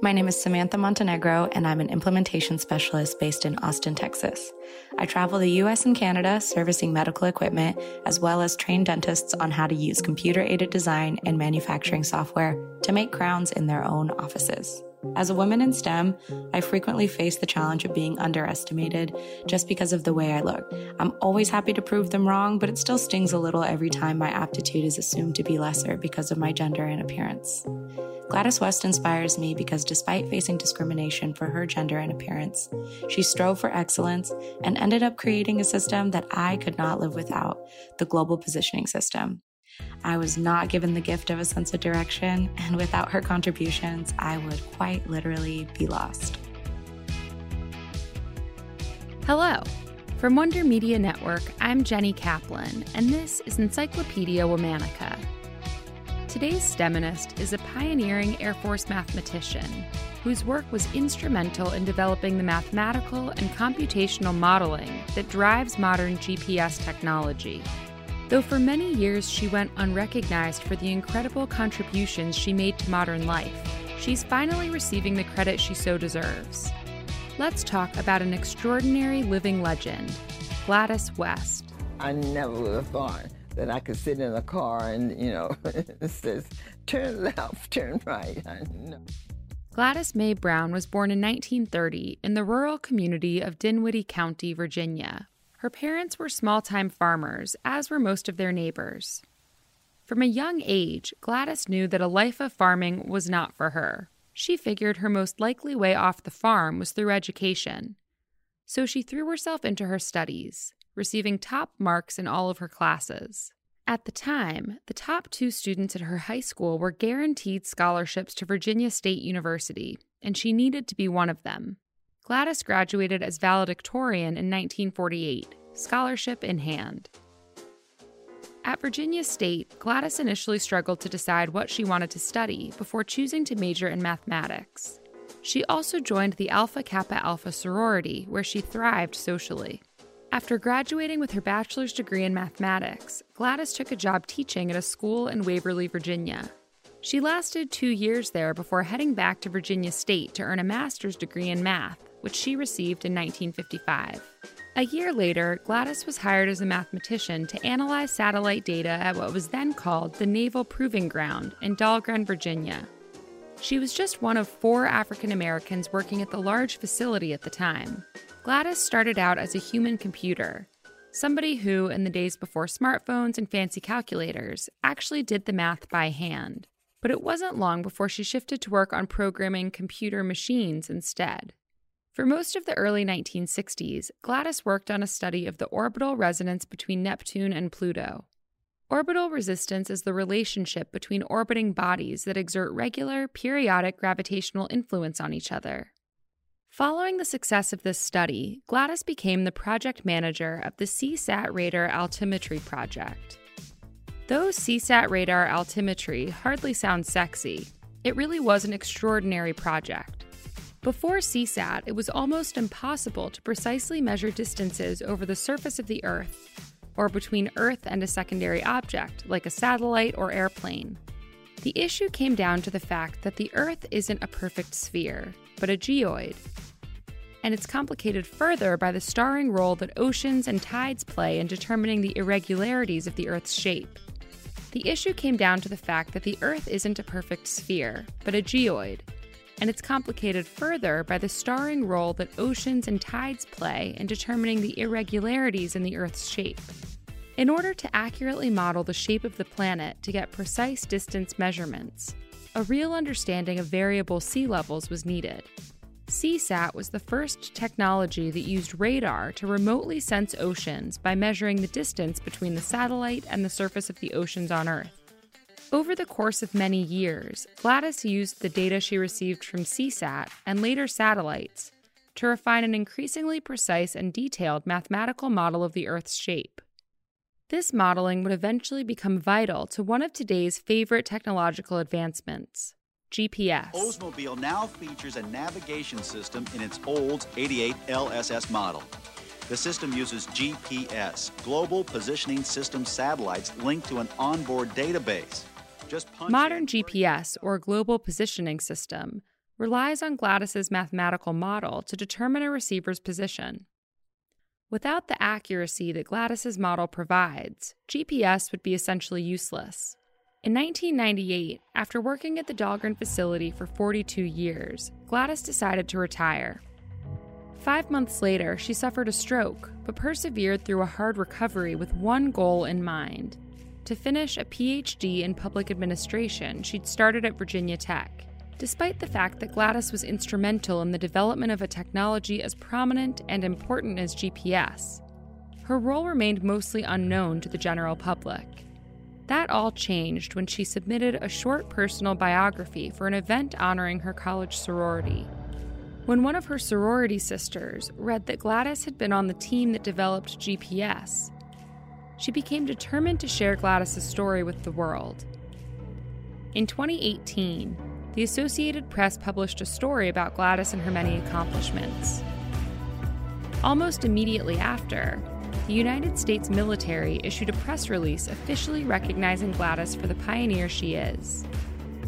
My name is Samantha Montenegro, and I'm an implementation specialist based in Austin, Texas. I travel the US and Canada servicing medical equipment, as well as train dentists on how to use computer aided design and manufacturing software to make crowns in their own offices. As a woman in STEM, I frequently face the challenge of being underestimated just because of the way I look. I'm always happy to prove them wrong, but it still stings a little every time my aptitude is assumed to be lesser because of my gender and appearance. Gladys West inspires me because despite facing discrimination for her gender and appearance, she strove for excellence and ended up creating a system that I could not live without the global positioning system. I was not given the gift of a sense of direction, and without her contributions, I would quite literally be lost. Hello. From Wonder Media Network, I'm Jenny Kaplan, and this is Encyclopedia Womanica Today's STEMinist is a pioneering Air Force mathematician whose work was instrumental in developing the mathematical and computational modeling that drives modern GPS technology. Though for many years she went unrecognized for the incredible contributions she made to modern life, she's finally receiving the credit she so deserves. Let's talk about an extraordinary living legend, Gladys West. I never would have thought that I could sit in a car and, you know, it says, turn left, turn right. Gladys May Brown was born in 1930 in the rural community of Dinwiddie County, Virginia. Her parents were small time farmers, as were most of their neighbors. From a young age, Gladys knew that a life of farming was not for her. She figured her most likely way off the farm was through education. So she threw herself into her studies receiving top marks in all of her classes. At the time, the top two students at her high school were guaranteed scholarships to Virginia State University, and she needed to be one of them. Gladys graduated as valedictorian in 1948, scholarship in hand. At Virginia State, Gladys initially struggled to decide what she wanted to study before choosing to major in mathematics. She also joined the Alpha Kappa Alpha sorority, where she thrived socially. After graduating with her bachelor's degree in mathematics, Gladys took a job teaching at a school in Waverly, Virginia. She lasted two years there before heading back to Virginia State to earn a master's degree in math, which she received in 1955. A year later, Gladys was hired as a mathematician to analyze satellite data at what was then called the Naval Proving Ground in Dahlgren, Virginia. She was just one of four African Americans working at the large facility at the time. Gladys started out as a human computer, somebody who, in the days before smartphones and fancy calculators, actually did the math by hand. But it wasn't long before she shifted to work on programming computer machines instead. For most of the early 1960s, Gladys worked on a study of the orbital resonance between Neptune and Pluto. Orbital resistance is the relationship between orbiting bodies that exert regular, periodic gravitational influence on each other. Following the success of this study, Gladys became the project manager of the Seasat radar altimetry project. Though Seasat radar altimetry hardly sounds sexy, it really was an extraordinary project. Before Seasat, it was almost impossible to precisely measure distances over the surface of the Earth, or between Earth and a secondary object, like a satellite or airplane. The issue came down to the fact that the Earth isn't a perfect sphere, but a geoid. And it's complicated further by the starring role that oceans and tides play in determining the irregularities of the Earth's shape. The issue came down to the fact that the Earth isn't a perfect sphere, but a geoid, and it's complicated further by the starring role that oceans and tides play in determining the irregularities in the Earth's shape. In order to accurately model the shape of the planet to get precise distance measurements, a real understanding of variable sea levels was needed. Seasat was the first technology that used radar to remotely sense oceans by measuring the distance between the satellite and the surface of the oceans on Earth. Over the course of many years, Gladys used the data she received from Seasat and later satellites to refine an increasingly precise and detailed mathematical model of the Earth's shape. This modeling would eventually become vital to one of today's favorite technological advancements GPS. Oldsmobile now features a navigation system in its old 88 LSS model. The system uses GPS, Global Positioning System satellites linked to an onboard database. Modern GPS, or Global Positioning System, relies on Gladys's mathematical model to determine a receiver's position. Without the accuracy that Gladys's model provides, GPS would be essentially useless. In 1998, after working at the Dahlgren facility for 42 years, Gladys decided to retire. Five months later, she suffered a stroke, but persevered through a hard recovery with one goal in mind to finish a PhD in public administration she'd started at Virginia Tech. Despite the fact that Gladys was instrumental in the development of a technology as prominent and important as GPS, her role remained mostly unknown to the general public. That all changed when she submitted a short personal biography for an event honoring her college sorority. When one of her sorority sisters read that Gladys had been on the team that developed GPS, she became determined to share Gladys's story with the world. In 2018, the Associated Press published a story about Gladys and her many accomplishments. Almost immediately after, the United States military issued a press release officially recognizing Gladys for the pioneer she is.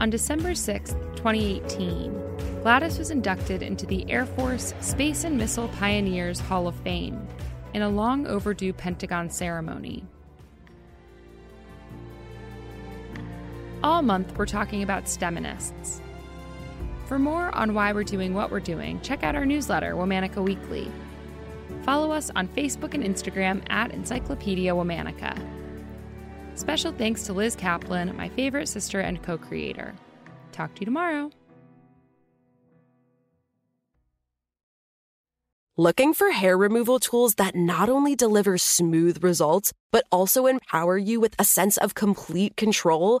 On December 6, 2018, Gladys was inducted into the Air Force Space and Missile Pioneers Hall of Fame in a long overdue Pentagon ceremony. All month, we're talking about STEMinists. For more on why we're doing what we're doing, check out our newsletter, Womanica Weekly. Follow us on Facebook and Instagram at Encyclopedia Womanica. Special thanks to Liz Kaplan, my favorite sister and co creator. Talk to you tomorrow. Looking for hair removal tools that not only deliver smooth results, but also empower you with a sense of complete control?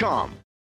Stamps.com.